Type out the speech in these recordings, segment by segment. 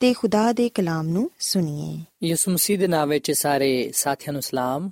ਤੇ ਖੁਦਾ ਦੇ ਕਲਾਮ ਨੂੰ ਸੁਣੀਏ। ਯਿਸੂ ਮਸੀਹ ਦੇ ਨਾਮ ਵਿੱਚ ਸਾਰੇ ਸਾਥੀਆਂ ਨੂੰ ਸਲਾਮ।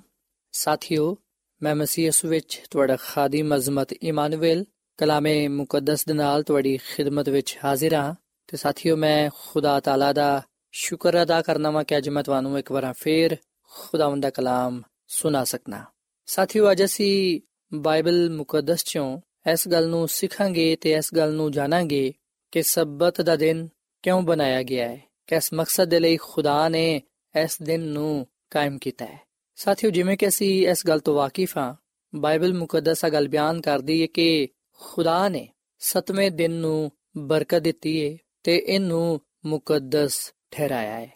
ਸਾਥਿਓ, ਮੈਂ ਮਸੀਹ ਯਿਸੂ ਵਿੱਚ ਤੁਹਾਡਾ ਖਾਦੀਮ ਅਜ਼ਮਤ ਇਮਾਨੁਅਲ ਕਲਾਮੇ ਮੁਕੱਦਸ ਦੇ ਨਾਲ ਤੁਹਾਡੀ ਖਿਦਮਤ ਵਿੱਚ ਹਾਜ਼ਰ ਹਾਂ। ਤੇ ਸਾਥਿਓ, ਮੈਂ ਖੁਦਾ ਤਾਲਾ ਦਾ ਸ਼ੁਕਰ ਅਦਾ ਕਰਨਾ ਵਾਂ ਕਿ ਅੱਜ ਮੈਂ ਤੁਹਾਨੂੰ ਇੱਕ ਵਾਰ ਫੇਰ ਖੁਦਾਵੰਦ ਦਾ ਕਲਾਮ ਸੁਣਾ ਸਕਣਾ ਸਾਥੀਓ, ਅੱਜ ਅਸੀਂ ਬਾਈਬਲ ਮੁਕੱਦਸ ਚੋਂ ਇਸ ਗੱਲ ਨੂੰ ਸਿੱਖਾਂਗੇ ਤੇ ਇਸ ਗੱਲ ਨੂੰ ਜਾਣਾਂਗੇ ਕਿ ਸਬਤ ਦਾ ਦਿਨ ਕਿਉਂ ਬਣਾਇਆ ਗਿਆ ਹੈ? ਕਿਸ ਮਕਸਦ ਦੇ ਲਈ ਖੁਦਾ ਨੇ ਇਸ ਦਿਨ ਨੂੰ ਕਾਇਮ ਕੀਤਾ ਹੈ? ਸਾਥੀਓ, ਜਿਵੇਂ ਕਿ ਅਸੀਂ ਇਸ ਗੱਲ ਤੋਂ ਵਾਕਿਫ ਹਾਂ, ਬਾਈਬਲ ਮੁਕੱਦਸ ਆ ਗੱਲ ਬਿਆਨ ਕਰਦੀ ਹੈ ਕਿ ਖੁਦਾ ਨੇ ਸਤਵੇਂ ਦਿਨ ਨੂੰ ਬਰਕਤ ਦਿੱਤੀ ਹੈ ਤੇ ਇਹਨੂੰ ਮੁਕੱਦਸ ਠਹਿਰਾਇਆ ਹੈ।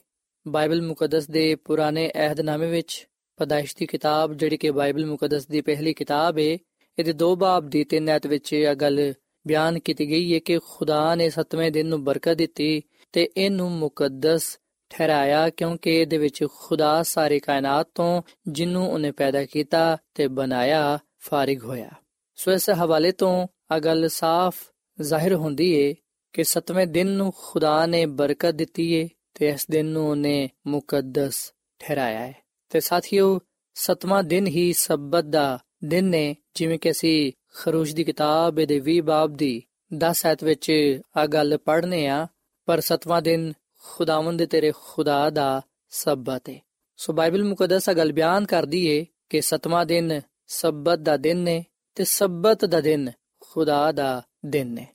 ਬਾਈਬਲ ਮੁਕੱਦਸ ਦੇ ਪੁਰਾਣੇ ਅਹਿਦਨਾਮੇ ਵਿੱਚ ਪਦਾਇਸ਼ ਦੀ ਕਿਤਾਬ ਜਿਹੜੀ ਕਿ ਬਾਈਬਲ ਮੁਕੱਦਸ ਦੀ ਪਹਿਲੀ ਕਿਤਾਬ ਹੈ, ਇਹਦੇ ਦੋ ਬਾਬ ਦੀ ਤਿੰਨ ਐਤ ਵਿੱਚ ਇਹ ਗੱਲ ਬਿਆਨ ਕੀਤੀ ਗਈ ਹੈ ਕਿ ਖੁਦਾ ਨੇ ਸਤਵੇਂ ਦਿਨ ਨੂੰ ਬਰਕਤ ਦਿੱਤੀ ਤੇ ਇਹਨੂੰ ਮੁਕੱਦਸ ਠਹਿਰਾਇਆ ਕਿਉਂਕਿ ਇਹਦੇ ਵਿੱਚ ਖੁਦਾ ਸਾਰੇ ਕਾਇਨਾਤ ਤੋਂ ਜਿੰਨੂੰ ਉਹਨੇ ਪੈਦਾ ਕੀਤਾ ਤੇ ਬਣਾਇਆ ਫਾਰਿਗ ਹੋਇਆ। ਸੋ ਇਸ ਹਵਾਲੇ ਤੋਂ ਆ ਗੱਲ ਸਾਫ਼ ਜ਼ਾਹਿਰ ਹੁੰਦੀ ਏ ਕਿ ਸਤਵੇਂ ਦਿਨ ਨੂੰ ਖੁਦਾ ਨੇ ਬਰਕਤ ਦਿੱਤੀ ਏ ਤੇ ਇਸ ਦਿਨ ਨੂੰ ਉਹਨੇ ਮੁਕੱਦਸ ਠਹਿਰਾਇਆ ਹੈ ਤੇ ਸਾਥੀਓ, ਸਤਵਾਂ ਦਿਨ ਹੀ ਸਬਤ ਦਾ ਦਿਨ ਨੇ ਜਿਵੇਂ ਕਿ ਅਸੀਂ ਖਰੂਸ਼ ਦੀ ਕਿਤਾਬ ਦੇ 20 ਬਾਬ ਦੀ 10 ਐਤ ਵਿੱਚ ਆ ਗੱਲ ਪੜ੍ਹਨੇ ਆ, ਪਰ ਸਤਵਾਂ ਦਿਨ ਖੁਦਾਵੰਦ ਦੇ ਤੇਰੇ ਖੁਦਾ ਦਾ ਸਬਤ ਹੈ ਸੋ ਬਾਈਬਲ ਮੁਕੱਦਸ ਆ ਗੱਲ ਬਿਆਨ ਕਰਦੀ ਏ ਕਿ ਸਤਵਾਂ ਦਿਨ ਸਬਤ ਦਾ ਦਿਨ ਨੇ ਤੇ ਸਬਤ ਦਾ ਦਿਨ ਖੁਦਾ ਦਾ ਦਿਨ ਨੇ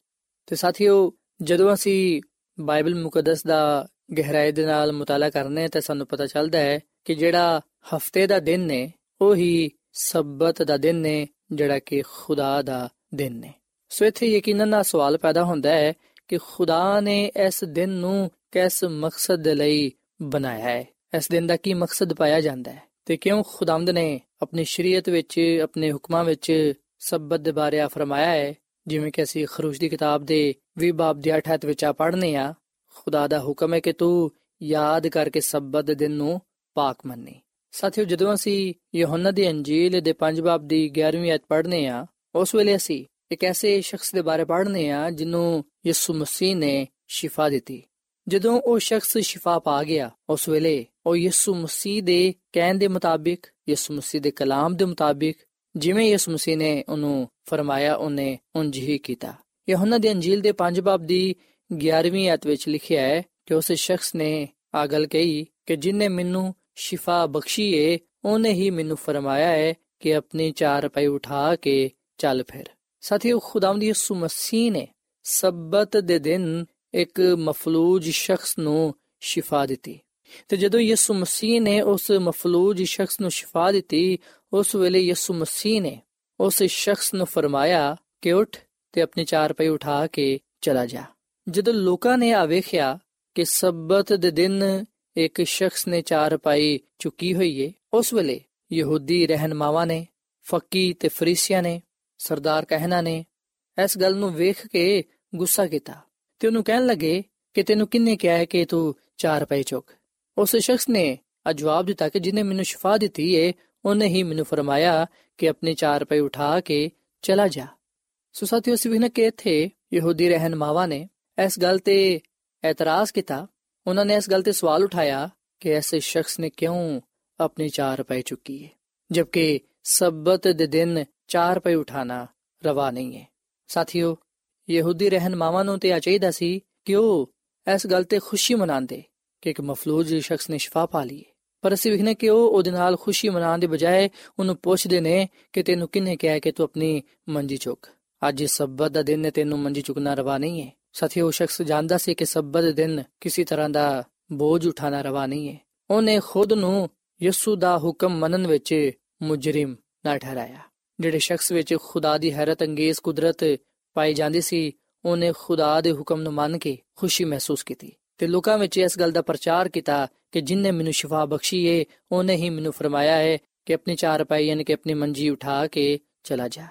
ਤੇ ਸਾਥੀਓ, ਜਦੋਂ ਅਸੀਂ ਬਾਈਬਲ ਮੁਕੱਦਸ ਦਾ ਗਹਿਰਾਈ ਦੇ ਨਾਲ ਮਤਾਲਾ ਕਰਨੇ ਤਾਂ ਸਾਨੂੰ ਪਤਾ ਚੱਲਦਾ ਹੈ ਕਿ ਜਿਹੜਾ ਹਫ਼ਤੇ ਦਾ ਦਿਨ ਨੇ ਉਹ ਹੀ ਸਬਤ ਦਾ ਦਿਨ ਨੇ ਜਿਹੜਾ ਕਿ ਖੁਦਾ ਦਾ ਦਿਨ ਨੇ। ਸੋ ਇੱਥੇ ਯਕੀਨਨ ਨਾਲ ਸਵਾਲ ਪੈਦਾ ਹੁੰਦਾ ਹੈ ਕਿ ਖੁਦਾ ਨੇ ਇਸ ਦਿਨ ਨੂੰ ਕਿਸ ਮਕਸਦ ਦੇ ਲਈ ਬਣਾਇਆ ਹੈ? ਇਸ ਦਿਨ ਦਾ ਕੀ ਮਕਸਦ ਪਾਇਆ ਜਾਂਦਾ ਹੈ? ਤੇ ਕਿਉਂ ਖੁਦਾਮਦ ਨੇ ਆਪਣੀ ਸ਼ਰੀਅਤ ਵਿੱਚ, ਆਪਣੇ ਹੁਕਮਾਂ ਵਿੱਚ ਸਬਤ ਦੇ ਬਾਰੇ ਆ ਫਰਮਾਇਆ ਹੈ? ਜਿਵੇਂ ਕਿ ਅਸੀਂ ਖਰੂਸ਼ ਦੀ ਕਿਤਾਬ ਦੇ 20 ਬਾਬ ਦੇ 8 ਵਿੱਚ ਆ ਪੜ੍ਹਨੇ ਆ, ਖੁਦਾ ਦਾ ਹੁਕਮ ਹੈ ਕਿ ਤੂੰ ਯਾਦ ਕਰਕੇ ਸਬਤ ਦੇ ਦਿਨ ਨੂੰ ਪਾਕ ਮੰਨੇ। ਸਾਥੀਓ, ਜਦੋਂ ਅਸੀਂ ਯੋਹੰਨਾ ਦੀ ਅੰਜੀਲ ਦੇ 5 ਬਾਬ ਦੀ 11ਵੀਂ ਆਇਤ ਪੜ੍ਹਨੇ ਆ ਉਸ ਵੇਲੇ ਅਸੀਂ ਇੱਕ ਐਸੇ ਸ਼ਖਸ ਦੇ ਬਾਰੇ ਪੜ੍ਹਨੇ ਆ ਜਿਹਨੂੰ ਯਿਸੂ ਮਸੀਹ ਨੇ ਸ਼ਿਫਾ ਦਿੱਤੀ। ਜਦੋਂ ਉਹ ਸ਼ਖਸ ਸ਼ਿਫਾ ਪਾ ਗਿਆ, ਉਸ ਵੇਲੇ ਉਹ ਯਿਸੂ ਮਸੀਹ ਦੇ ਕਹਿਣ ਦੇ ਮੁਤਾਬਿਕ, ਯਿਸੂ ਮਸੀਹ ਦੇ ਕਲਾਮ ਦੇ ਮੁਤਾਬਿਕ, ਜਿਵੇਂ ਯਿਸੂ ਮਸੀਹ ਨੇ ਉਹਨੂੰ ਫਰਮਾਇਆ, ਉਹਨੇ ਉਂਝ ਹੀ ਕੀਤਾ। ਯੋਹੰਨਾ ਦੀ ਅੰਜੀਲ ਦੇ 5 ਬਾਬ ਦੀ 11ਵੀਂ ਆਇਤ ਵਿੱਚ ਲਿਖਿਆ ਹੈ ਕਿ ਉਸ ਸ਼ਖਸ ਨੇ ਆ ਗੱਲ ਕਹੀ ਕਿ ਜਿਨੇ ਮੈਨੂੰ ਸ਼ਿਫਾ ਬਖਸ਼ੀ ਏ ਉਹਨੇ ਹੀ ਮੈਨੂੰ ਫਰਮਾਇਆ ਹੈ ਕਿ ਆਪਣੀ ਚਾਰ ਉਠਾ ਕੇ ਚੱਲ ਫਿਰ। ਸਾਥੀਓ, ਖੁਦਾਵੰਦ ਯਿਸੂ ਮਸੀਹ ਨੇ ਸਬਤ ਦੇ ਦਿਨ ਇੱਕ ਮਫਲੂਜ ਸ਼ਖਸ ਨੂੰ ਸ਼ਿਫਾ ਦਿੱਤੀ। ਤੇ ਜਦੋਂ ਯਿਸੂ ਮਸੀਹ ਨੇ ਉਸ ਮਫਲੂਜ ਸ਼ਖਸ ਨੂੰ ਸ਼ਿਫਾ ਦਿੱਤੀ, ਉਸ ਵੇਲੇ ਯਿਸੂ ਮਸੀਹ ਨੇ ਉਸ ਸ਼ਖਸ ਨੂੰ ਫਰਮਾਇਆ ਕਿ ਉੱਠ ਤੇ ਆਪਣੀ ਚਾਰ ਪੈ ਉਠਾ ਕੇ ਚਲਾ ਜਾ। ਜਦੋਂ ਲੋਕਾਂ ਨੇ ਆ ਵੇਖਿਆ ਕਿ ਸਬਤ ਦੇ ਦਿਨ ਇੱਕ ਸ਼ਖਸ ਨੇ ਚਾਰ ਪਾਈ ਚੁੱਕੀ ਹੋਈ ਏ ਉਸ ਵੇਲੇ ਯਹੂਦੀ ਰਹਿਨਮਾਵਾਂ ਨੇ ਫੱਕੀ ਤੇ ਫਰੀਸੀਆਂ ਨੇ ਸਰਦਾਰ ਕਹਿਣਾ ਨੇ ਇਸ ਗੱਲ ਨੂੰ ਵੇਖ ਕੇ ਗੁੱਸਾ ਕੀਤਾ ਤੇ ਉਹਨੂੰ ਕਹਿਣ ਲੱਗੇ ਕਿ ਤੈਨੂੰ ਕਿੰਨੇ ਕਿਹਾ ਹੈ ਕਿ ਤੂੰ ਚਾਰ ਪੈ ਚੁੱਕ ਉਸ ਸ਼ਖਸ ਨੇ ਆ ਜਵਾਬ ਦਿੱਤਾ ਕਿ ਜਿਨੇ ਮੈਨੂੰ ਸ਼ਿਫਾ ਦਿੱਤੀ ਏ ਉਹਨੇ ਹੀ ਮੈਨੂੰ ਫਰਮਾਇਆ ਕਿ ਆਪਣੇ ਚਾਰ ਪੈ ਉਠਾ ਕੇ ਚਲਾ ਜਾ ਸੋ ਸਾਥੀਓ ਸਿਵਨ ਕਿ ਇੱਥੇ ਯਹੂਦੀ ਰਹਿਨਮਾਵਾਂ ਨੇ ਇਸ ਗੱਲ ਤੇ ਇਤਰਾਜ਼ ਕੀਤਾ ਉਹਨਾਂ ਨੇ ਇਸ ਗੱਲ ਤੇ ਸਵਾਲ ਉਠਾਇਆ ਕਿ ਐਸੇ ਸ਼ਖਸ ਨੇ ਕਿਉਂ ਆਪਣੀ ਚਾਰ ਪੈ ਚੁੱਕੀ ਹੈ ਜਦਕਿ ਸਬਤ ਦੇ ਦਿਨ ਚਾਰ ਪੈ ਉਠਾਣਾ ਰਵਾ ਨਹੀਂ ਹੈ ਸਾਥੀਓ ਯਹੂਦੀ ਰਹਿਨਮਾਵਾਂ ਨੂੰ ਤੇ ਆ ਚਾਹੀਦਾ ਸੀ ਕਿ ਉਹ ਇਸ ਗੱਲ ਤੇ ਖੁਸ਼ੀ ਮਨਾਉਂਦੇ ਕਿ ਇੱਕ ਮਫਲੂਜ ਸ਼ਖਸ ਨੇ ਸ਼ਿਫਾ ਪਾ ਲਈ ਪਰ ਅਸੀਂ ਵਿਖਨੇ ਕਿ ਉਹ ਉਹਦੇ ਨਾਲ ਖੁਸ਼ੀ ਮਨਾਉਣ ਦੇ ਬਜਾਏ ਉਹਨੂੰ ਪੁੱਛਦੇ ਨੇ ਕਿ ਤੈਨੂੰ ਕਿੰਨੇ ਕਿਹਾ ਕਿ ਤੂੰ ਆਪਣੀ ਮੰਜੀ ਚੁੱਕ ਅੱਜ ਸਬਤ ਦਾ ਦਿਨ ਨੇ ਤੈਨੂੰ ਮੰਜੀ ਚੁੱਕਣਾ ਰਵਾ ਨਹੀਂ ਹੈ ਸਾਥੀ ਉਹ ਸ਼ਖਸ ਜਾਣਦਾ ਸੀ ਕਿ ਸਬਤ ਦੇ ਦਿਨ ਕਿਸੇ ਤਰ੍ਹਾਂ ਦਾ ਬੋਝ ਉਠਾਣਾ ਰਵਾ ਨਹੀਂ ਹੈ। ਉਹਨੇ ਖੁਦ ਨੂੰ ਯਿਸੂ ਦਾ ਹੁਕਮ ਮੰਨਣ ਵਿੱਚ ਮੁਜਰਮ ਨਾ ਠਹਿਰਾਇਆ। ਜਿਹੜੇ ਸ਼ਖਸ ਵਿੱਚ ਖੁਦਾ ਦੀ ਹੈਰਤ ਅੰਗੇਜ਼ ਕੁਦਰਤ ਪਾਈ ਜਾਂਦੀ ਸੀ, ਉਹਨੇ ਖੁਦਾ ਦੇ ਹੁਕਮ ਨੂੰ ਮੰਨ ਕੇ ਖੁਸ਼ੀ ਮਹਿਸੂਸ ਕੀਤੀ। ਤੇ ਲੋਕਾਂ ਵਿੱਚ ਇਸ ਗੱਲ ਦਾ ਪ੍ਰਚਾਰ ਕੀਤਾ ਕਿ ਜਿਨਨੇ ਮੈਨੂੰ ਸ਼ਿਫਾ ਬਖਸ਼ੀ ਏ, ਉਹਨੇ ਹੀ ਮੈਨੂੰ ਫਰਮਾਇਆ ਹੈ ਕਿ ਆਪਣੀ ਚਾਰ ਪਾਈ ਯਾਨੀ ਕਿ ਆਪਣੀ ਮੰਜੀ ਉਠਾ ਕੇ ਚਲਾ ਜਾ।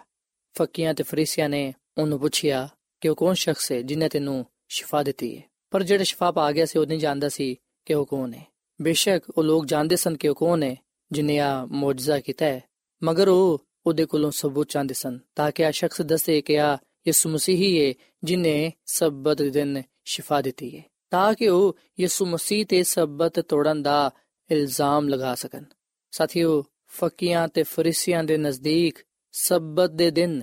ਫਕੀਆਂ ਤੇ ਫਰੀਸੀਆਂ ਨੇ ਉਹਨੂੰ ਪੁੱਛਿਆ ਕਿ ਉਹ ਕੌਣ ਸ਼ਖਸ ਹੈ ਜਿਨੇ ਤੈਨੂੰ ਸ਼ਿਫਾ ਦਿੱਤੀ ਹੈ ਪਰ ਜਿਹੜਾ ਸ਼ਿਫਾ ਪਾ ਗਿਆ ਸੀ ਉਹ ਨਹੀਂ ਜਾਣਦਾ ਸੀ ਕਿ ਉਹ ਕੌਣ ਹੈ ਬੇਸ਼ੱਕ ਉਹ ਲੋਕ ਜਾਣਦੇ ਸਨ ਕਿ ਉਹ ਕੌਣ ਹੈ ਜਿਨੇ ਆ ਮੌਜਜ਼ਾ ਕੀਤਾ ਹੈ ਮਗਰ ਉਹ ਉਹਦੇ ਕੋਲੋਂ ਸਬੂਤ ਚਾਹੁੰਦੇ ਸਨ ਤਾਂ ਕਿ ਆ ਸ਼ਖਸ ਦੱਸੇ ਕਿ ਆ ਯਿਸੂ ਮਸੀਹ ਹੀ ਹੈ ਜਿਨੇ ਸਬਤ ਦਿਨ ਸ਼ਿਫਾ ਦਿੱਤੀ ਹੈ ਤਾਂ ਕਿ ਉਹ ਯਿਸੂ ਮਸੀਹ ਤੇ ਸਬਤ ਤੋੜਨ ਦਾ ਇਲਜ਼ਾਮ ਲਗਾ ਸਕਣ ਸਾਥੀਓ ਫਕੀਆਂ ਤੇ ਫਰੀਸੀਆਂ ਦੇ ਨਜ਼ਦੀਕ ਸਬਤ ਦੇ ਦਿਨ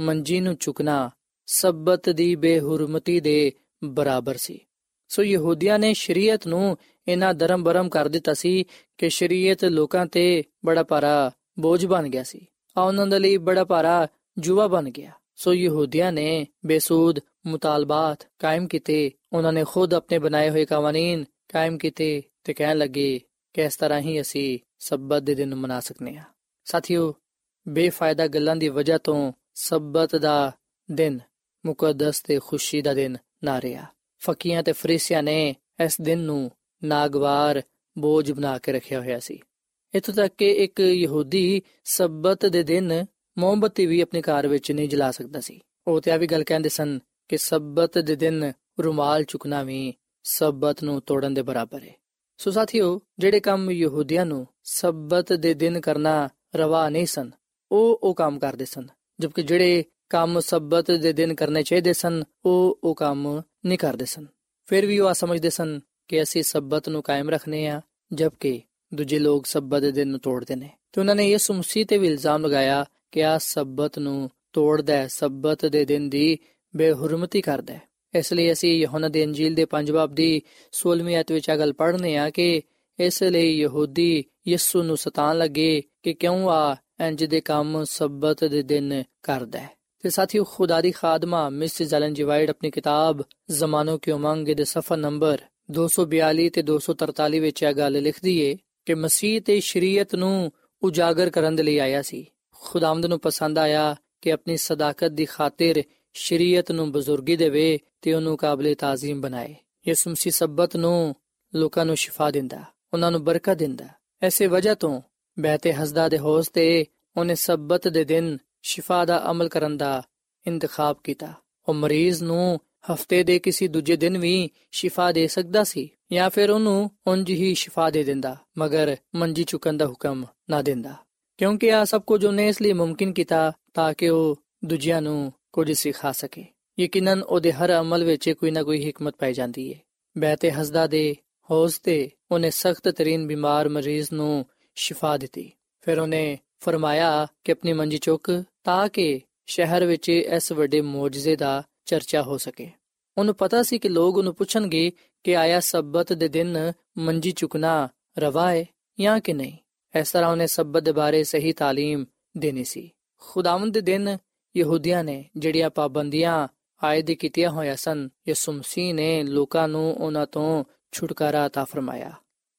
ਮੰਜੀ ਨੂੰ ਚੁਕਣਾ ਸਬਤ ਦੀ ਬੇਹੁਰਮਤੀ ਦੇ ਬਰਾਬਰ ਸੀ। ਸੋ ਯਹੂਦੀਆਂ ਨੇ ਸ਼ਰੀਅਤ ਨੂੰ ਇਹਨਾਂ ਧਰਮ ਬਰਮ ਕਰ ਦਿੱਤਾ ਸੀ ਕਿ ਸ਼ਰੀਅਤ ਲੋਕਾਂ ਤੇ ਬੜਾ ਭਾਰਾ ਬੋਝ ਬਣ ਗਿਆ ਸੀ। ਆ ਉਹਨਾਂ ਦੇ ਲਈ ਬੜਾ ਭਾਰਾ ਜੁਵਾ ਬਣ ਗਿਆ। ਸੋ ਯਹੂਦੀਆਂ ਨੇ ਬੇਸੂਦ, ਮੁਤਾਲਬਾਤ ਕਾਇਮ ਕੀਤੇ। ਉਹਨਾਂ ਨੇ ਖੁਦ ਆਪਣੇ ਬਣਾਏ ਹੋਏ ਕਾਨੂੰਨ ਕਾਇਮ ਕੀਤੇ ਤੇ ਕਹਿਣ ਲੱਗੇ ਕਿ ਇਸ ਤਰ੍ਹਾਂ ਹੀ ਅਸੀਂ ਸਬਤ ਦੇ ਦਿਨ ਮਨਾ ਸਕਨੇ ਆ ਸਾਥੀਓ, ਬੇਫਾਇਦਾ ਗੱਲਾਂ ਦੀ ਵਜ੍ਹਾ ਤੋਂ ਸਬਤ ਦਾ ਦਿਨ ਮੁਕੱਦਸ ਤੇ ਖੁਸ਼ੀ ਦਾ ਦਿਨ ਨਾ ਰਿਹਾ। ਫਕੀਆਂ ਤੇ ਫਰੀਸੀਆਂ ਨੇ ਇਸ ਦਿਨ ਨੂੰ ਨਾਗਵਾਰ ਬੋਝ ਬਣਾ ਕੇ ਰੱਖਿਆ ਹੋਇਆ ਸੀ। ਇਤੋਂ ਤੱਕ ਕਿ ਇੱਕ ਯਹੂਦੀ ਸਬਤ ਦੇ ਦਿਨ ਮੋਮਬਤੀ ਵੀ ਆਪਣੇ ਘਰ ਵਿੱਚ ਨਹੀਂ ਜਲਾ ਸਕਦਾ ਸੀ। ਉਹ ਤੇ ਆ ਵੀ ਗੱਲ ਕਹਿੰਦੇ ਸਨ ਕਿ ਸਬਤ ਦੇ ਦਿਨ ਰੁਮਾਲ ਚੁਕਣਾ ਵੀ ਸਬਤ ਨੂੰ ਤੋੜਨ ਦੇ ਬਰਾਬਰ ਹੈ ਸੋ ਸਾਥੀਓ, ਜਿਹੜੇ ਕੰਮ ਯਹੂਦੀਆਂ ਨੂੰ ਸਬਤ ਦੇ ਦਿਨ ਕਰਨਾ ਰਵਾ ਨਹੀਂ ਸਨ, ਉਹ ਉਹ ਕੰਮ ਕਰਦੇ ਸਨ, ਜਦਕਿ ਜਿਹੜੇ ਕੰਮ ਸਬਤ ਦੇ ਦਿਨ ਕਰਨੇ ਚਾਹੀਦੇ ਸਨ, ਉਹ ਉਹ ਕੰਮ ਨਹੀਂ ਕਰਦੇ ਸਨ। ਫਿਰ ਵੀ ਉਹ ਆ ਸਮਝਦੇ ਸਨ ਕਿ ਅਸੀਂ ਸਬਤ ਨੂੰ ਕਾਇਮ ਰੱਖਨੇ ਆ, ਜਦਕਿ ਦੂਜੇ ਲੋਕ ਸਬਤ ਦੇ ਦਿਨ ਨੂੰ ਤੋੜਦੇ ਨੇ। ਤੇ ਉਹਨਾਂ ਨੇ ਯਿਸੂ ਮਸੀਹ ਤੇ ਵੀ ਇਲਜ਼ਾਮ ਲਗਾਇਆ ਕਿ ਆ ਸਬਤ ਨੂੰ ਤੋੜਦਾ ਹੈ, ਸਬਤ ਦੇ ਦਿਨ ਦੀ ਬੇਹੁਰਮਤੀ ਕਰਦਾ ਹੈ। ਇਸ ਲਈ ਅਸੀਂ ਯਹੋਨਾ ਦੇ ਅੰਜੀਲ ਦੇ 5 ਬਾਬ ਦੀ 16ਵੀਂ ਆਇਤ ਵਿੱਚ ਆ ਗੱਲ ਪੜ੍ਹਨੇ ਆ ਕਿ ਇਸ ਲਈ ਯਹੂਦੀ ਯਿਸੂ ਨੂੰ ਸਤਾਨ ਲੱਗੇ ਕਿ ਕਿਉਂ ਆ ਇੰਜ ਦੇ ਕੰਮ ਸਬਤ ਦੇ ਦਿਨ ਕਰਦਾ ਹੈ। ਤੇ ਸਾਥੀਓ, ਖੁਦਾ ਦੀ ਖਾਦਮਾ ਮਿਸ ਜ਼ਲਨ ਜਵਾਈਡ ਆਪਣੀ ਕਿਤਾਬ ਜ਼ਮਾਨੋ ਕੀ ਉਮੰਗ ਦੇ ਸਫਾ ਨੰਬਰ 242 ਤੇ 243 ਵਿੱਚ ਇਹ ਗੱਲ ਲਿਖਦੀ ਏ ਕਿ ਮਸੀਹ ਤੇ ਸ਼ਰੀਅਤ ਨੂੰ ਉਜਾਗਰ ਕਰਨ ਦੇ ਲਈ ਆਇਆ ਸੀ। ਖੁਦਾਵੰਦ ਨੂੰ ਪਸੰਦ ਆਇਆ ਕਿ ਆਪਣੀ ਸਦਾਕਤ ਦੀ ਖਾਤਰ ਸ਼ਰੀਅਤ ਨੂੰ ਬਜ਼ੁਰਗੀ ਦੇਵੇ ਤੇ ਉਹਨੂੰ ਕਾਬਲੇ ਤਾਜ਼ੀਮ ਬਣਾਏ। ਯਿਸੂ ਮਸੀਹ ਸਬਤ ਨੂੰ ਲੋਕਾਂ ਨੂੰ ਸ਼ਿਫਾ ਦਿੰਦਾ, ਉਹਨਾਂ ਨੂੰ ਬਰਕਤ ਦਿੰਦਾ। ਐਸੇ ਵਜ੍ਹਾ ਤੋਂ ਬਹਿਤੇ ਹਸਦਾ ਦੇ ਹੌਸ ਤੇ ਉਹਨੇ ਸਬਤ ਦੇ ਦਿਨ ਸ਼ਿਫਾ ਦਾ ਅਮਲ ਕਰਨ ਦਾ ਇੰਤਖਾਬ ਕੀਤਾ। ਉਹ ਮਰੀਜ਼ ਨੂੰ ਹਫ਼ਤੇ ਦੇ ਕਿਸੇ ਦੂਜੇ ਦਿਨ ਵੀ ਸ਼ਿਫਾ ਦੇ ਸਕਦਾ ਸੀ ਜਾਂ ਫਿਰ ਉਹਨੂੰ ਉਂਝ ਹੀ ਸ਼ਿਫਾ ਦੇ ਦਿੰਦਾ, ਮਗਰ ਮੰਜੀ ਚੁਕਣ ਦਾ ਹੁਕਮ ਨਾ ਦਿੰਦਾ। ਕਿਉਂਕਿ ਆ ਸਭ ਕੁਝ ਉਹਨੇ ਇਸ ਲਈ ਮੁਮਕਿਨ ਕੀਤਾ ਤਾਂ ਕਿ ਉਹ ਦੂਜਿਆਂ ਨੂੰ ਕੁਝ ਸਿਖਾ ਸਕੇ। ਯਕੀਨਨ ਉਹਦੇ ਹਰ ਅਮਲ ਵਿੱਚ ਕੋਈ ਨਾ ਕੋਈ ਹਕਮਤ ਪਾਈ ਜਾਂਦੀ ਹੈ ਬਹਿਤੇ ਹਸਦਾ ਦੇ ਹੌਸ ਤੇ ਉਹਨੇ ਸਖਤ ਤਰੀਨ ਬਿਮਾਰ ਮਰੀਜ਼ ਨੂੰ ਸ਼ਿਫਾ ਦਿੱਤੀ। ਫਿਰ ਉਹਨੇ ਫਰਮਾਇਆ ਕਿ ਆਪਣੀ ਮੰਜੀ ਚੁੱਕ ਤਾਂ ਕਿ ਸ਼ਹਿਰ ਵਿੱਚ ਇਸ ਵੱਡੇ ਮੌਜਜ਼ੇ ਦਾ ਚਰਚਾ ਹੋ ਸਕੇ ਉਹਨੂੰ ਪਤਾ ਸੀ ਕਿ ਲੋਕ ਉਹਨੂੰ ਪੁੱਛਣਗੇ ਕਿ ਆਇਆ ਸਬਤ ਦੇ ਦਿਨ ਮੰਜੀ ਚੁਕਣਾ ਰਵਾ ਹੈ ਜਾਂ ਕਿ ਨਹੀਂ ਇਸ ਤਰ੍ਹਾਂ ਉਹਨੇ ਸਬਤ ਦੇ ਬਾਰੇ ਸਹੀ تعلیم ਦੇਣੀ ਸੀ ਖੁਦਾਵੰਦ ਦੇ ਦਿਨ ਯਹੂਦੀਆਂ ਨੇ ਜਿਹੜੀਆਂ ਪਾਬੰਦੀਆਂ ਆਇਦ ਕੀਤੀਆਂ ਹੋਈਆਂ ਸਨ ਯਿਸੂ ਮਸੀਹ ਨੇ ਲੋਕਾਂ ਨੂੰ ਉਹਨਾਂ ਤੋਂ ਛੁਟਕਾਰਾ عطا ਫਰਮਾਇਆ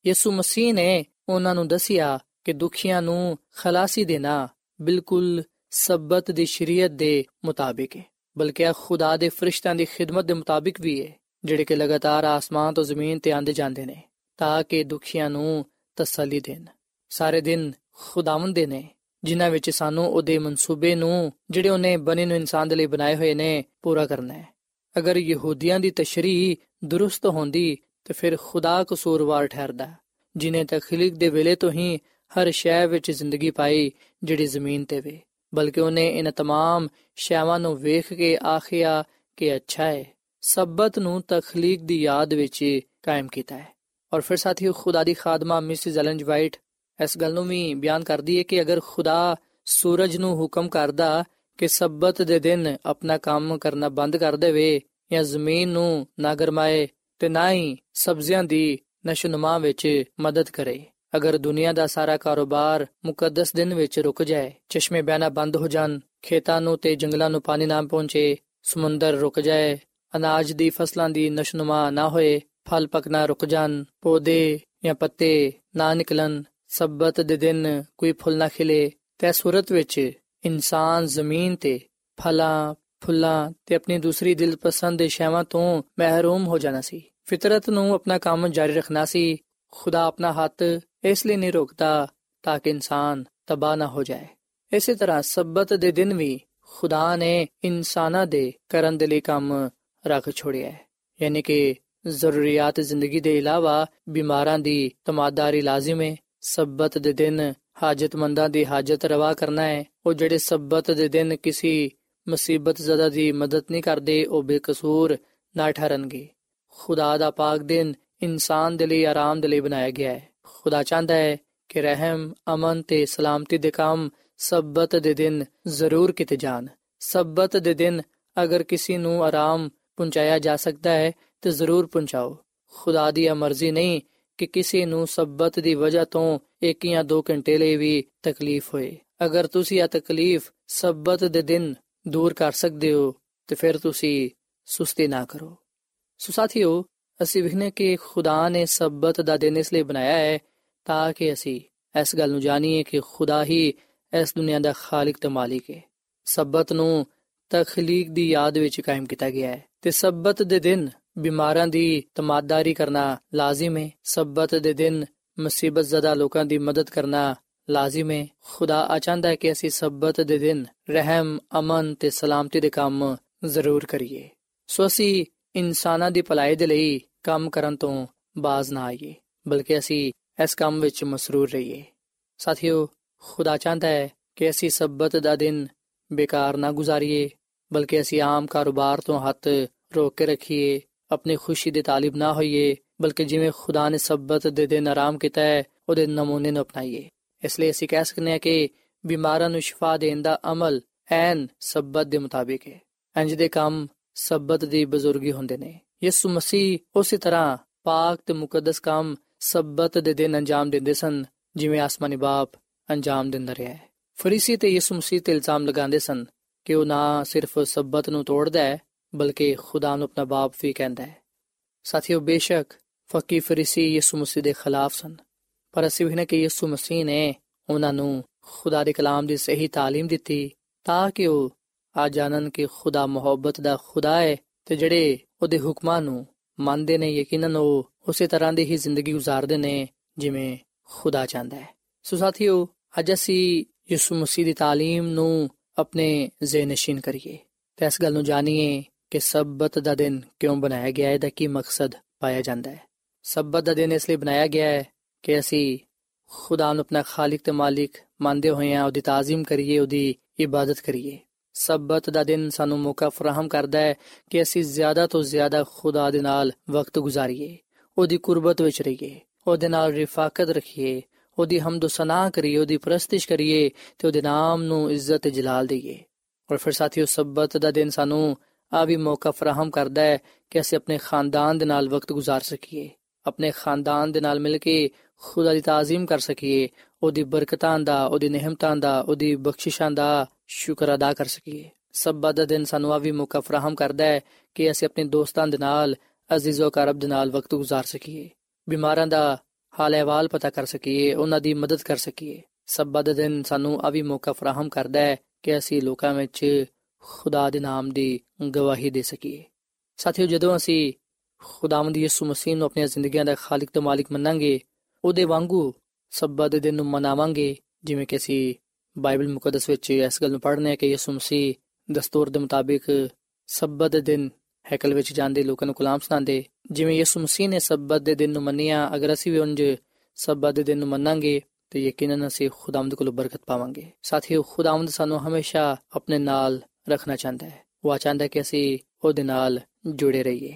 ਯਿਸੂ ਮਸੀਹ ਨੇ ਉਹਨਾਂ ਨੂੰ ਦੱਸਿਆ ਕਿ ਦੁਖੀਆਂ ਨੂੰ ਖਲਾਸੀ ਦੇਣਾ ਬਿਲਕੁਲ ਸਬਤ ਦੀ ਸ਼ਰੀਅਤ ਦੇ ਮੁਤਾਬਿਕ ਹੈ, ਬਲਕਿ ਖੁਦਾ ਦੇ ਫਰਿਸ਼ਤਿਆਂ ਦੀ ਖਿਦਮਤ ਦੇ ਮੁਤਾਬਿਕ ਵੀ ਹੈ, ਜਿਹੜੇ ਕਿ ਲਗਾਤਾਰ ਆਸਮਾਨ ਤੋਂ ਜ਼ਮੀਨ ਤੇ ਆਂਦੇ ਜਾਂਦੇ ਨੇ, ਤਾਂ ਕਿ ਦੁਖੀਆਂ ਨੂੰ ਤਸੱਲੀ ਦੇਣ। ਸਾਰੇ ਦਿਨ ਖੁਦਾਵੰਦ ਦੇ ਨੇ, ਜਿਨ੍ਹਾਂ ਵਿੱਚ ਸਾਨੂੰ ਉਹਦੇ ਮਨਸੂਬੇ ਨੂੰ, ਜਿਹੜੇ ਉਹਨੇ ਬਣੇ ਨੂੰ ਇਨਸਾਨ ਦੇ ਲਈ ਬਣਾਏ ਹੋਏ ਨੇ, ਪੂਰਾ ਕਰਨਾ ਹੈ। ਅਗਰ ਯਹੂਦੀਆਂ ਦੀ ਤਸ਼ਰੀਹ ਦਰੁਸਤ ਹੁੰਦੀ, ਤੇ ਫਿਰ ਖੁਦਾ ਕਸੂਰਵਾਰ ਠਹਿਰਦਾ ਜਿਨੇ ਤਖਲੀਕ ਦੇ ਵੇਲੇ ਤੋਂ ਹੀ ਹਰ ਸ਼ੈ ਵਿੱਚ ਜ਼ਿੰਦਗੀ ਪਾਈ ਜਿਹੜੀ ਜ਼ਮੀਨ ਤੇ ਵੇ ਬਲਕਿ ਉਹਨੇ ਇਹਨਾਂ तमाम ਸ਼ੈਵਾਂ ਨੂੰ ਵੇਖ ਕੇ ਆਖਿਆ ਕਿ ਅੱਛਾ ਹੈ ਸਬਤ ਨੂੰ ਤਖਲੀਕ ਦੀ ਯਾਦ ਵਿੱਚ ਕਾਇਮ ਕੀਤਾ ਹੈ ਔਰ ਫਿਰ ਸਾਥੀ ਖੁਦਾ ਦੀ ਖਾਦਮਾ ਮਿਸਿਸ ਐਲਨ ਵਾਈਟ ਇਸ ਗੱਲ ਨੂੰ ਵੀ ਬਿਆਨ ਕਰਦੀ ਹੈ ਕਿ ਅਗਰ ਖੁਦਾ ਸੂਰਜ ਨੂੰ ਹੁਕਮ ਕਰਦਾ ਕਿ ਸਬਤ ਦੇ ਦਿਨ ਆਪਣਾ ਕੰਮ ਕਰਨਾ ਬੰਦ ਕਰ ਦੇਵੇ ਜਾਂ ਜ਼ਮੀਨ ਨੂੰ ਨਾ ਗਰਮਾਏ ਤੇ ਨਾ ਹੀ ਸਬਜ਼ੀਆਂ ਦੀ ਨਸ਼ਨਮਾ ਵਿੱਚ ਮਦਦ ਕਰੇ ਅਗਰ ਦੁਨੀਆ ਦਾ ਸਾਰਾ ਕਾਰੋਬਾਰ ਮੁਕੱਦਸ ਦਿਨ ਵਿੱਚ ਰੁਕ ਜਾਏ, ਚਸ਼ਮੇ ਬਹਿਣਾ ਬੰਦ ਹੋ ਜਾਣ, ਖੇਤਾਂ ਨੂੰ ਤੇ ਜੰਗਲਾਂ ਨੂੰ ਪਾਣੀ ਨਾ ਪਹੁੰਚੇ, ਸਮੁੰਦਰ ਰੁਕ ਜਾਏ, ਅਨਾਜ ਦੀ ਫਸਲਾਂ ਦੀ ਨਸ਼ਨੁਮਾ ਨਾ ਹੋਏ, ਫਲ ਪਕਣਾ ਰੁਕ ਜਾਣ, ਪੌਦੇ ਜਾਂ ਪੱਤੇ ਨਾ ਨਿਕਲਣ, ਸਬਤ ਦੇ ਦਿਨ ਕੋਈ ਫੁੱਲ ਨਾ ਖਿਲੇ, ਤੇ ਸੂਰਤ ਵਿੱਚ ਇਨਸਾਨ ਜ਼ਮੀਨ ਤੇ ਫਲਾਂ, ਫੁੱਲਾਂ ਤੇ ਆਪਣੀ ਦੂਸਰੀ ਦਿਲ ਪਸੰਦ ਦੇ ਸ਼ੈਵਾਂ ਤੋਂ ਮਹਿਰੂਮ ਹੋ ਜਾਣਾ ਸੀ। ਫਿਤਰਤ ਨੂੰ ਆਪਣਾ ਕੰਮ ਜਾਰੀ ਰੱਖਣਾ ਸੀ। ਖੁਦਾ ਆਪਣਾ ਹੱਥ ਇਸ ਲਈ ਨਹੀਂ ਰੋਕਦਾ ਤਾਂ ਕਿ ਇਨਸਾਨ ਤਬਾਹ ਨਾ ਹੋ ਜਾਏ। ਇਸੇ ਤਰ੍ਹਾਂ ਸਬਤ ਦੇ ਦਿਨ ਵੀ ਖੁਦਾ ਨੇ ਇਨਸਾਨਾਂ ਦੇ ਕਰਨ ਦੇ ਲਈ ਕੰਮ ਰੱਖ ਛੋੜਿਆ ਹੈ। ਯਾਨੀ ਕਿ ਜ਼ਰੂਰੀਅਤ ਜ਼ਿੰਦਗੀ ਦੇ ਇਲਾਵਾ ਬਿਮਾਰਾਂ ਦੀ ਤਮਾਦਾਰੀ ਲਾਜ਼ਮ ਹੈ। ਸਬਤ ਦੇ ਦਿਨ ਹਾਜਤਮੰਦਾਂ ਦੀ ਹਾਜਤ ਰਵਾ ਕਰਨਾ ਹੈ। ਉਹ ਜਿਹੜੇ ਸਬਤ ਦੇ ਦਿਨ ਕਿਸੇ ਮੁਸੀਬਤ ਜ਼ਦਾ ਦੀ ਮਦਦ ਨਹੀਂ ਕਰਦੇ, ਉਹ ਬੇਕਸੂਰ ਨਾ ਠਹਿਰਨਗੇ। ਖੁਦਾ ਦਾ ਪਾਕ ਦਿਨ ਇਨਸਾਨ ਦੇ ਲਈ ਆਰਾਮ ਦੇ ਲਈ ਬਣਾਇਆ ਗਿਆ ਹੈ। ਖੁਦਾ ਚਾਹੁੰਦਾ ਹੈ ਕਿ ਰਹਿਮ, ਅਮਨ ਤੇ ਸਲਾਮਤੀ ਦੇ ਕੰਮ ਸਬਤ ਦੇ ਦਿਨ ਜ਼ਰੂਰ ਕੀਤੇ ਜਾਣ। ਸਬਤ ਦੇ ਦਿਨ ਅਗਰ ਕਿਸੇ ਨੂੰ ਆਰਾਮ ਪਹੁੰਚਾਇਆ ਜਾ ਸਕਦਾ ਹੈ, ਤੇ ਜ਼ਰੂਰ ਪਹੁੰਚਾਓ। ਖੁਦਾ ਦੀ ਮਰਜ਼ੀ ਨਹੀਂ ਕਿ ਕਿਸੇ ਨੂੰ ਸਬਤ ਦੀ ਵਜ੍ਹਾ ਤੋਂ ਇੱਕ ਜਾਂ ਦੋ ਘੰਟੇ ਲਈ ਵੀ ਤਕਲੀਫ ਹੋਏ। ਅਗਰ ਤੁਸੀਂ ਇਹ ਤਕਲੀਫ ਸਬਤ ਦੇ ਦਿਨ ਦੂਰ ਕਰ ਸਕਦੇ ਹੋ, ਤੇ ਫਿਰ ਤੁਸੀਂ ਸੁਸਤੀ ਨਾ ਕਰੋ। ਸੋ ਸਾਥੀਓ ਅਸੀਂ ਵਿਖਨੇ ਕਿ ਖੁਦਾ ਨੇ ਸਬਤ ਦਾ ਦਿਨ ਇਸ ਲਈ ਬਣਾਇਆ ਹੈ ਤਾਂ ਕਿ ਅਸੀਂ ਇਸ ਗੱਲ ਨੂੰ ਜਾਣੀਏ ਕਿ ਖੁਦਾ ਹੀ ਇਸ ਦੁਨੀਆ ਦਾ ਖਾਲਕ ਤੇ ਮਾਲਿਕ ਹੈ। ਸਬਤ ਨੂੰ ਤਖਲੀਕ ਦੀ ਯਾਦ ਵਿੱਚ ਕਾਇਮ ਕੀਤਾ ਗਿਆ ਹੈ ਤੇ ਸਬਤ ਦੇ ਦਿਨ ਬਿਮਾਰਾਂ ਦੀ ਤਮਾਦਾਰੀ ਕਰਨਾ ਲਾਜ਼ਮ ਹੈ। ਸਬਤ ਦੇ ਦਿਨ ਮੁਸੀਬਤ ਜ਼ਦਾ ਲੋਕਾਂ ਦੀ ਮਦਦ ਕਰਨਾ ਲਾਜ਼ਮ ਹੈ। ਖੁਦਾ ਆਚਾਂਦਾ ਹੈ ਕਿ ਅਸੀਂ ਸਬਤ ਦੇ ਦਿਨ ਰਹਿਮ, ਅਮਨ ਤੇ ਸਲਾਮਤੀ ਦੇ ਕੰਮ ਜ਼ਰੂਰ ਕਰੀਏ। ਸੋ ਅਸੀਂ ਇਨਸਾਨਾਂ ਦੀ ਭਲਾਈ ਦੇ ਲਈ ਕੰਮ ਕਰਨ ਤੋਂ ਬਾਜ਼ ਨਾ ਆਈਏ, ਬਲਕਿ ਅਸੀਂ ਇਸ ਕੰਮ ਵਿੱਚ ਮਸਰੂਰ ਰਹੀਏ। ਸਾਥੀਓ, ਖੁਦਾ ਚਾਹੁੰਦਾ ਹੈ ਕਿ ਅਸੀਂ ਸਬਤ ਦਾ ਦਿਨ ਬੇਕਾਰ ਨਾ ਗੁਜ਼ਾਰੀਏ, ਬਲਕਿ ਅਸੀਂ ਆਮ ਕਾਰੋਬਾਰ ਤੋਂ ਹੱਥ ਰੋਕ ਕੇ ਰੱਖੀਏ, ਆਪਣੀ ਖੁਸ਼ੀ ਦੇ ਤਾਲਿਬ ਨਾ ਹੋਈਏ, ਬਲਕਿ ਜਿਵੇਂ ਖੁਦਾ ਨੇ ਸਬਤ ਦੇ ਦਿਨ ਆਰਾਮ ਕੀਤਾ ਹੈ, ਉਹਦੇ ਨਮੂਨੇ ਨੂੰ ਅਪਣਾਈਏ। ਇਸ ਲਈ ਅਸੀਂ ਕਹਿ ਸਕਨੇ ਹਾਂ ਕਿ ਬਿਮਾਰਾਂ ਨੂੰ ਸ਼ਿਫਾ ਦੇਣ ਦਾ ਅਮਲ ਐਨ ਸਬਤ ਦੇ ਮੁਤਾਬਿਕ ਹੈ। ਇੰਜ ਦੇ ਕੰਮ ਸਬਤ ਦੀ ਬਜ਼ੁਰਗੀ ਹੁੰਦੇ ਨੇ ਯਿਸੂ ਮਸੀਹ ਉਸੇ ਤਰ੍ਹਾਂ ਪਾਕ ਤੇ ਮੁਕੱਦਸ ਕੰਮ ਸਬਤ ਦੇ ਦਿਨ ਅੰਜਾਮ ਦਿੰਦੇ ਸਨ ਜਿਵੇਂ ਆਸਮਾਨੀ ਬਾਪ ਅੰਜਾਮ ਦਿੰਦਾ ਰਿਹਾ ਹੈ ਫਰੀਸੀ ਤੇ ਯਿਸੂ ਮਸੀਹ ਤੇ ਇਲਜ਼ਾਮ ਲਗਾਉਂਦੇ ਸਨ ਕਿ ਉਹ ਨਾ ਸਿਰਫ ਸਬਤ ਨੂੰ ਤੋੜਦਾ ਹੈ ਬਲਕਿ ਖੁਦਾ ਨੂੰ ਆਪਣਾ ਬਾਪ ਵੀ ਕਹਿੰਦਾ ਹੈ ਸਾਥੀਓ ਬੇਸ਼ੱਕ ਫਕੀ ਫਰੀਸੀ ਯਿਸੂ ਮਸੀਹ ਦੇ ਖਿਲਾਫ ਸਨ ਪਰ ਅਸੀਂ ਵੀ ਨੇ ਕਿ ਯਿਸੂ ਮਸੀਹ ਨੇ ਉਹਨਾਂ ਨੂੰ ਖੁਦਾ ਦੇ ਕਲਾਮ ਦੀ ਸਹੀ تعلیم ਦਿੱਤੀ ਤਾਂ ਕਿ ਉਹ ਆ ਜਾਣਨ ਕਿ ਖੁਦਾ ਮੁਹੱਬਤ ਦਾ ਖੁਦਾ ਹੈ ਤੇ ਜਿਹੜੇ ਉਹਦੇ ਹੁਕਮਾਂ ਨੂੰ ਮੰਨਦੇ ਨੇ, ਯਕੀਨਨ ਉਹ ਉਸੇ ਤਰ੍ਹਾਂ ਦੀ ਹੀ ਜ਼ਿੰਦਗੀ گزارਦੇ ਨੇ ਜਿਵੇਂ ਖੁਦਾ ਚਾਹੁੰਦਾ ਹੈ। ਸੋ ਸਾਥੀਓ, ਅੱਜ ਅਸੀਂ ਯਿਸੂ ਮਸੀਹ ਦੀ تعلیم ਨੂੰ ਆਪਣੇ ਜ਼ਿਹਨਸ਼ੀਨ ਕਰੀਏ ਤੇ ਇਸ ਗੱਲ ਨੂੰ ਜਾਣੀਏ ਕਿ ਸਬਤ ਦਾ ਦਿਨ ਕਿਉਂ ਬਣਾਇਆ ਗਿਆ ਹੈ ਦਾ ਕੀ ਮਕਸਦ ਪਾਇਆ ਜਾਂਦਾ ਹੈ। ਸਬਤ ਦਾ ਦਿਨ ਇਸ ਲਈ ਬਣਾਇਆ ਗਿਆ ਹੈ ਕਿ ਅਸੀਂ ਖੁਦਾ ਨੂੰ ਆਪਣਾ ਖਾਲਕ ਤੇ ਮਾਲਿਕ ਮੰਨਦੇ ਹੋਏ ਆ ਉਹਦੀ ਤਾਜ਼ੀਮ ਕਰੀਏ, ਉਹਦੀ ਇਬਾਦਤ ਕਰੀਏ। ਸਬਤ ਦਾ ਦਿਨ ਸਾਨੂੰ ਮੌਕਾ ਫਰਾਹਮ ਕਰਦਾ ਹੈ ਕਿ ਅਸੀਂ ਜ਼ਿਆਦਾ ਤੋਂ ਜ਼ਿਆਦਾ ਖੁਦਾ ਦੇ ਨਾਲ ਵਕਤ ਗੁਜ਼ਾਰੀਏ, ਉਹਦੀ ਕੁਰਬਤ ਵਿੱਚ ਰਹੀਏ, ਉਹਦੇ ਨਾਲ ਰਿਫਾਕਤ ਰੱਖੀਏ, ਉਹਦੀ ਹਮਦ ਸਨਾ ਕਰੀਏ, ਉਹਦੀ ਪ੍ਰਸਤਿਸ਼ ਕਰੀਏ ਤੇ ਉਹਦੇ ਨਾਮ ਨੂੰ ਇੱਜ਼ਤ ਤੇ ਜਲਾਲ ਦਈਏ। ਔਰ ਫਿਰ ਸਾਥੀਓ, ਸਬਤ ਦਾ ਦਿਨ ਸਾਨੂੰ ਆ ਵੀ ਮੌਕਾ ਫਰਾਹਮ ਕਰਦਾ ਹੈ ਕਿ ਅਸੀਂ ਆਪਣੇ ਖਾਨਦਾਨ ਦੇ ਨਾਲ ਵਕਤ ਗੁਜ਼ਾਰ ਸਕੀਏ, ਆਪਣੇ ਖਾਨਦਾਨ ਦੇ ਨਾਲ ਮਿਲ ਕੇ ਖੁਦਾ ਦੀ ਤਾਜ਼ੀਮ ਕਰ ਸਕੀਏ ਉਹਦੀ ਬਰਕਤਾਂ ਦਾ, ਉਹਦੀ ਨਿਹਮਤਾਂ ਦਾ, ਉਹਦੀ ਬਖਸ਼ਿਸ਼ਾਂ ਦਾ ਸ਼ੁਕਰ ਅਦਾ ਕਰ ਸਕੀਏ। ਸਬਤ ਦਾ ਦਿਨ ਸਾਨੂੰ ਆ ਵੀ ਮੌਕਾ ਫਰਾਹਮ ਕਰਦਾ ਹੈ ਕਿ ਅਸੀਂ ਆਪਣੇ ਦੋਸਤਾਂ ਦੇ ਨਾਲ, ਅਜ਼ੀਜ਼ੋ ਕਰਬ ਦੇ ਨਾਲ ਵਕਤ ਗੁਜ਼ਾਰ ਸਕੀਏ। ਬਿਮਾਰਾਂ ਦਾ ਹਾਲ ਅਹਿਵਾਲ ਪਤਾ ਕਰ ਸਕੀਏ, ਉਹਨਾਂ ਦੀ ਮਦਦ ਕਰ ਸਕੀਏ। ਸਬਤ ਦਾ ਦਿਨ ਸਾਨੂੰ ਆ ਵੀ ਮੌਕਾ ਫਰਾਹਮ ਕਰਦਾ ਹੈ ਕਿ ਅਸੀਂ ਲੋਕਾਂ ਵਿੱਚ ਖੁਦਾ ਦੇ ਨਾਮ ਦੀ ਗਵਾਹੀ ਦੇ ਸਕੀਏ। ਸਾਥੀਓ, ਜਦੋਂ ਅਸੀਂ ਖੁਦਾਵੰਦ ਯਿਸੂ ਮਸੀਹ ਨੂੰ ਆਪਣੀਆਂ ਜ਼ਿੰਦਗੀਆਂ ਦਾ ਖਾਲਕ ਤੇ ਮਾਲਿਕ ਮੰਨਾਂਗੇ, ਉਹਦੇ ਵਾਂਗੂ ਸਬਤ ਦੇ ਦਿਨ ਨੂੰ ਮਨਾਵਾਂਗੇ, ਜਿਵੇਂ ਕਿ ਅਸੀਂ ਬਾਈਬਲ ਮੁਕੱਦਸ ਵਿੱਚ ਇਸ ਗੱਲ ਨੂੰ ਪੜ੍ਹਨੇ ਆ ਕਿ ਯਿਸੂ ਮਸੀਹ ਦਸਤੂਰ ਦੇ ਮੁਤਾਬਿਕ ਸਬਤ ਦੇ ਦਿਨ ਹੈਕਲ ਵਿੱਚ ਜਾਂਦੇ, ਲੋਕਾਂ ਨੂੰ ਕਲਾਮ ਸੁਣਾਉਂਦੇ। ਜਿਵੇਂ ਯਿਸੂ ਮਸੀਹ ਨੇ ਸਬਤ ਦੇ ਦਿਨ ਨੂੰ ਮੰਨਿਆ, ਅਗਰ ਅਸੀਂ ਵੀ ਉਂਝ ਸਬਤ ਦੇ ਦਿਨ ਨੂੰ ਮੰਨਾਂਗੇ, ਤੇ ਯਕੀਨਨ ਅਸੀਂ ਖੁਦਾਵੰਦ ਕੋਲੋਂ ਬਰਕਤ ਪਾਵਾਂਗੇ। ਸਾਥੀਓ, ਖੁਦਾਵੰਦ ਸਾਨੂੰ ਹਮੇਸ਼ਾ ਆਪਣੇ ਨਾਲ ਰੱਖਣਾ ਚਾਹੁੰਦਾ ਹੈ। ਉਹ ਚਾਹੁੰਦਾ ਕਿ ਅਸੀਂ ਉਹਦੇ ਨਾਲ ਜੁੜੇ ਰਹੀਏ।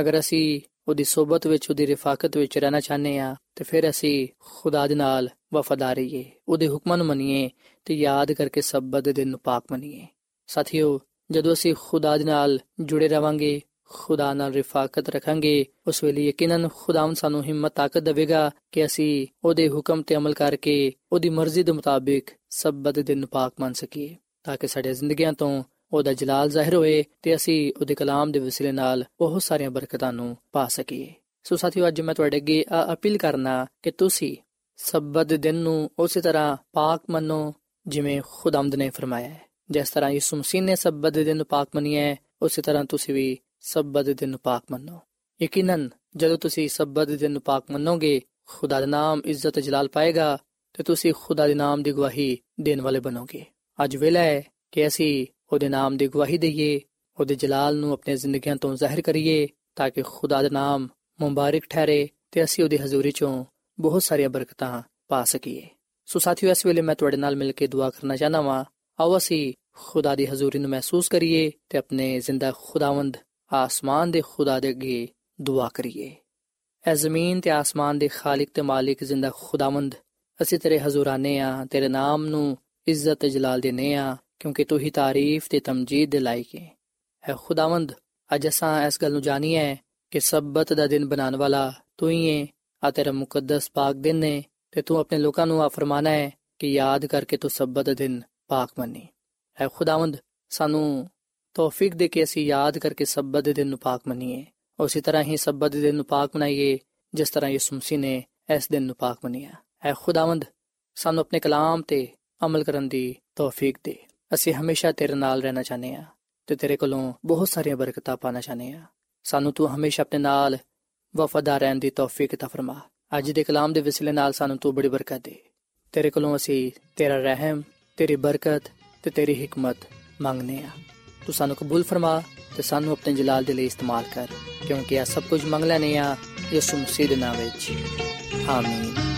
ਅਗਰ ਅਸੀਂ ਉਹਦੀ ਸਹਬਤ ਵਿੱਚ, ਉਹਦੀ ਰਿਫਾਕਤ ਵਿੱਚ ਰਹਿਣਾ ਚਾਹੁੰਦੇ ਆ ਤੇ ਫਿਰ ਅਸੀਂ ਖੁਦਾ ਦੇ ਨਾਲ ਵਫਾਦਾਰ ਰਹੀਏ, ਉਹਦੇ ਹੁਕਮਾਂ ਨੂੰ ਮੰਨੀਏ ਤੇ ਯਾਦ ਕਰਕੇ ਸਬਤ ਦੇ ਦਿਨ ਨੂੰ ਪਾਕ ਮੰਨੀਏ। ਸਾਥੀਓ, ਜਦੋਂ ਅਸੀਂ ਖੁਦਾ ਦੇ ਨਾਲ ਜੁੜੇ ਰਵਾਂਗੇ, ਖੁਦਾ ਨਾਲ ਰਿਫਾਕਤ ਰੱਖਾਂਗੇ, ਉਸ ਵੇਲੇ ਯਕੀਨਨ ਖੁਦਾਵੰ ਸਾਨੂੰ ਹਿੰਮਤ, ਤਾਕਤ ਦੇਵੇਗਾ ਕਿ ਅਸੀਂ ਉਹਦੇ ਹੁਕਮ ਤੇ ਅਮਲ ਕਰਕੇ ਉਹਦੀ ਮਰਜ਼ੀ ਦੇ ਮੁਤਾਬਿਕ ਸਬਤ ਦਿਨ ਪਾਕ ਮੰਨ ਸਕੀਏ, ਤਾਂ ਕਿ ਸਾਡੇ ਜ਼ਿੰਦਗੀਆਂ ਤੋਂ ਉਹਦਾ ਜਲਾਲ ਜ਼ਾਹਿਰ ਹੋਏ ਤੇ ਅਸੀਂ ਉਹਦੇ ਕਲਾਮ ਦੇ ਵਸੀਲੇ ਨਾਲ ਬਹੁਤ ਸਾਰੀਆਂ ਬਰਕਤਾਂ ਨੂੰ ਪਾ ਸਕੀਏ। ਸੋ ਸਾਥੀਓ, ਅੱਜ ਮੈਂ ਤੁਹਾਡੇ ਅੱਗੇ ਅਪੀਲ ਕਰਨਾ ਕਿ ਤੁਸੀਂ ਸਬਤ ਦਿਨ ਨੂੰ ਉਸੇ ਤਰ੍ਹਾਂ ਪਾਕ ਮੰਨੋ ਜਿਵੇਂ ਖੁਦਾਮਦ ਨੇ ਫਰਮਾਇਆ ਹੈ। ਜਿਸ ਤਰ੍ਹਾਂ ਯਿਸੂ ਮਸੀਹ ਨੇ ਸਬਤ ਦਿਨ ਨੂੰ ਪਾਕ ਮੰਨਿਆ ਹੈ, ਉਸੇ ਤਰ੍ਹਾਂ ਤੁਸੀਂ ਵੀ ਸਬਤ ਦਿਨ ਨੂੰ ਪਾਕ ਮੰਨੋ। ਯਕੀਨਨ, ਜਦੋਂ ਤੁਸੀਂ ਸਬਤ ਦਿਨ ਨੂੰ ਪਾਕ ਮੰਨੋਗੇ, ਖੁਦਾ ਦਾ ਨਾਮ ਇੱਜ਼ਤ ਜਲਾਲ ਪਾਏਗਾ ਤੇ ਤੁਸੀਂ ਖੁਦਾ ਦੇ ਨਾਮ ਦੀ ਗਵਾਹੀ ਦੇਣ ਵਾਲੇ ਬਣੋਗੇ। ਅੱਜ ਵੇਲਾ ਹੈ ਕਿ ਅਸੀਂ ਉਹਦੇ ਨਾਮ ਦੀ ਗਵਾਹੀ ਦਈਏ, ਉਹਦੇ ਜਲਾਲ ਨੂੰ ਆਪਣੇ ਜ਼ਿੰਦਗੀਆਂ ਤੋਂ ਜ਼ਾਹਿਰ ਕਰੀਏ ਤਾਂ ਕਿ ਖੁਦਾ ਦਾ ਨਾਮ ਮੁਬਾਰਕ ਠਹਿਰੇ ਤੇ ਅਸੀਂ ਉਹਦੀ ਹਜ਼ੂਰੀ ਚੋਂ ਬਹੁਤ ਸਾਰੀਆਂ ਬਰਕਤਾਂ ਪਾ ਸਕੀਏ। ਸੋ ਸਾਥੀਓ, ਇਸ ਵੇਲੇ ਮੈਂ ਤੁਹਾਡੇ ਨਾਲ ਮਿਲ ਕੇ ਦੁਆ ਕਰਨਾ ਚਾਹਨਾ ਵਾਂ। ਆਓ ਅਸੀਂ ਖੁਦਾ ਦੀ ਹਜ਼ੂਰੀ ਨੂੰ ਮਹਿਸੂਸ ਕਰੀਏ ਤੇ ਆਪਣੇ ਜ਼ਿੰਦਾ ਖੁਦਾਵੰਦ ਆਸਮਾਨ ਦੇ ਖੁਦਾ ਦੇ ਅੱਗੇ ਦੁਆ ਕਰੀਏ। ਐ ਜ਼ਮੀਨ ਤੇ ਆਸਮਾਨ ਦੇ ਖਾਲਕ ਤੇ ਮਾਲਿਕ ਜ਼ਿੰਦਾ ਖੁਦਾਵੰਦ, ਅਸੀਂ ਤੇਰੇ ਹਜ਼ੂਰਾਨੇ ਆ, ਤੇਰੇ ਨਾਮ ਨੂੰ ਇੱਜ਼ਤ ਤੇ ਜਲਾਲ ਦੇਨੇ ਆ। ਕਿਉਂਕਿ ਤੂੰ ਹੀ ਤਾਰੀਫ ਤੇ ਤਮਜੀਦ ਦੇ ਲਾਇਕ ਹੈ ਐ ਖੁਦਾਵੰਦ, ਅੱਜ ਅਸਾਂ ਇਸ ਗੱਲ ਨੂੰ ਜਾਣੀਏ ਕਿ ਸਬਤ ਦਾ ਦਿਨ ਬਣਾਉਣ ਵਾਲਾ ਤੂੰ ਹੀ ਹੈ ਆ ਤੇਰਾ ਮੁਕੱਦਸ ਪਾਕ ਦਿਨ ਹੈ ਤੇ ਤੂੰ ਆਪਣੇ ਲੋਕਾਂ ਨੂੰ ਆ ਫਰਮਾਨਾ ਹੈ ਕਿ ਯਾਦ ਕਰਕੇ ਤੂੰ ਸਬਤ ਦਾ ਦਿਨ ਪਾਕ ਮੰਨੀ। ਐ ਖੁਦਾਵੰਦ, ਸਾਨੂੰ ਤੌਫੀਕ ਦੇ ਕੇ ਅਸੀਂ ਯਾਦ ਕਰਕੇ ਸਬਤ ਦੇ ਦਿਨ ਨੂੰ ਪਾਕ ਮੰਨੀਏ। ਉਸੇ ਤਰ੍ਹਾਂ ਹੀ ਸਬਤ ਦੇ ਦਿਨ ਨੂੰ ਪਾਕ ਮਨਾਈਏ, ਜਿਸ ਤਰ੍ਹਾਂ ਯਿਸੂ ਮਸੀਹ ਨੇ ਇਸ ਦਿਨ ਨੂੰ ਪਾਕ ਮੰਨਿਆ। ਐ ਖੁਦਾਵੰਦ, ਸਾਨੂੰ ਆਪਣੇ ਕਲਾਮ ਤੇ ਅਮਲ ਕਰਨ ਦੀ ਤੌਫੀਕ ਦੇ। ਅਸੀਂ ਹਮੇਸ਼ਾ ਤੇਰੇ ਨਾਲ ਰਹਿਣਾ ਚਾਹਨੇ ਆ ਤੇ ਤੇਰੇ ਕੋਲੋਂ ਬਹੁਤ ਸਾਰੀਆਂ ਬਰਕਤਾਂ ਪਾਣਾ ਚਾਹਨੇ ਆ ਸਾਨੂੰ ਤੂੰ ਹਮੇਸ਼ਾ ਆਪਣੇ ਨਾਲ ਵਫਾਦਾਰ ਰਹਿਣ ਦੀ ਤੌਫੀਕ ਤਾ ਫਰਮਾ। ਅੱਜ ਦੇ ਕਲਾਮ ਦੇ ਵਸਿਲੇ ਨਾਲ ਸਾਨੂੰ ਤੂੰ ਬੜੀ ਬਰਕਤ ਦੇ। ਤੇਰੇ ਕੋਲੋਂ ਅਸੀਂ ਤੇਰਾ ਰਹਿਮ, ਤੇਰੀ ਬਰਕਤ ਤੇ ਤੇਰੀ ਹਕਮਤ ਮੰਗਨੇ ਆ ਤੂੰ ਸਾਨੂੰ ਕਬੂਲ ਫਰਮਾ ਤੇ ਸਾਨੂੰ ਆਪਣੇ ਜਲਾਲ ਦੇ ਲਈ ਇਸਤੇਮਾਲ ਕਰ, ਕਿਉਂਕਿ ਇਹ ਸਭ ਕੁਝ ਮੰਗ ਲੈਨੇ ਆ ਯਿਸੂ ਮਸੀਹ ਦੇ ਨਾਮ ਵਿੱਚ। ਆਮੀਨ।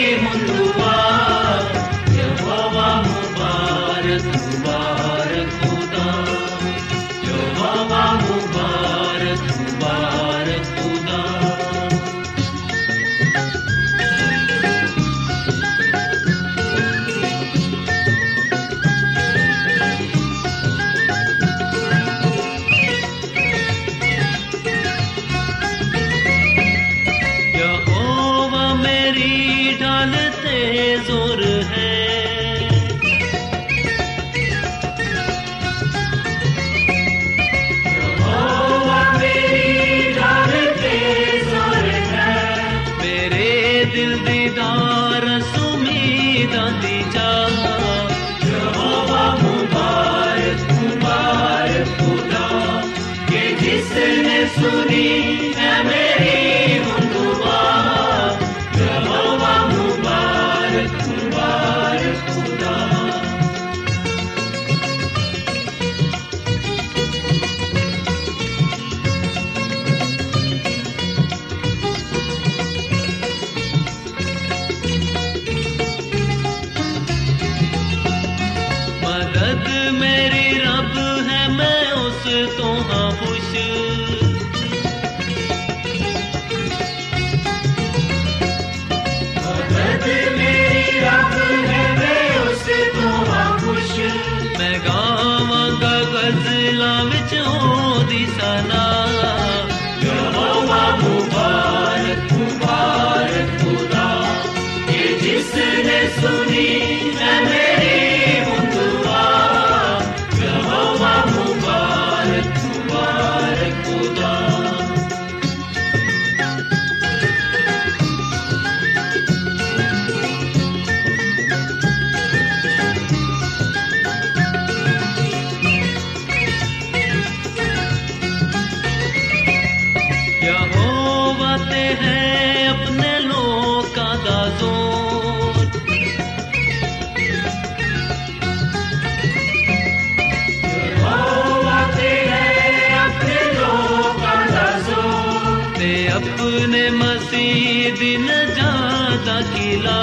अपने मसीह दिन जादा किला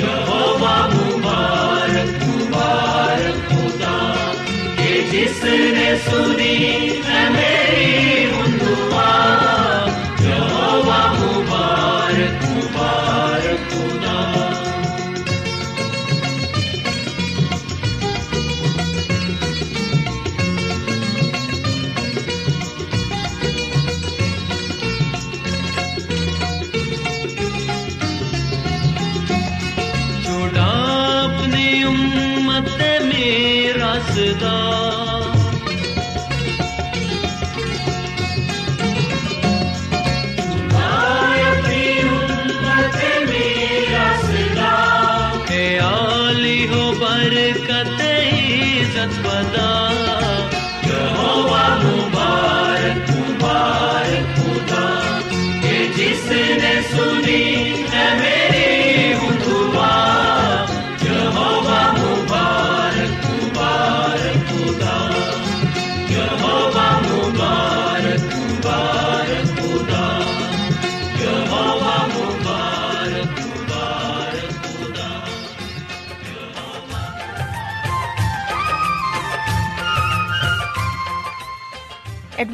यहोवा मुबारक मुबारक खुदा कि जिसने सुनी that's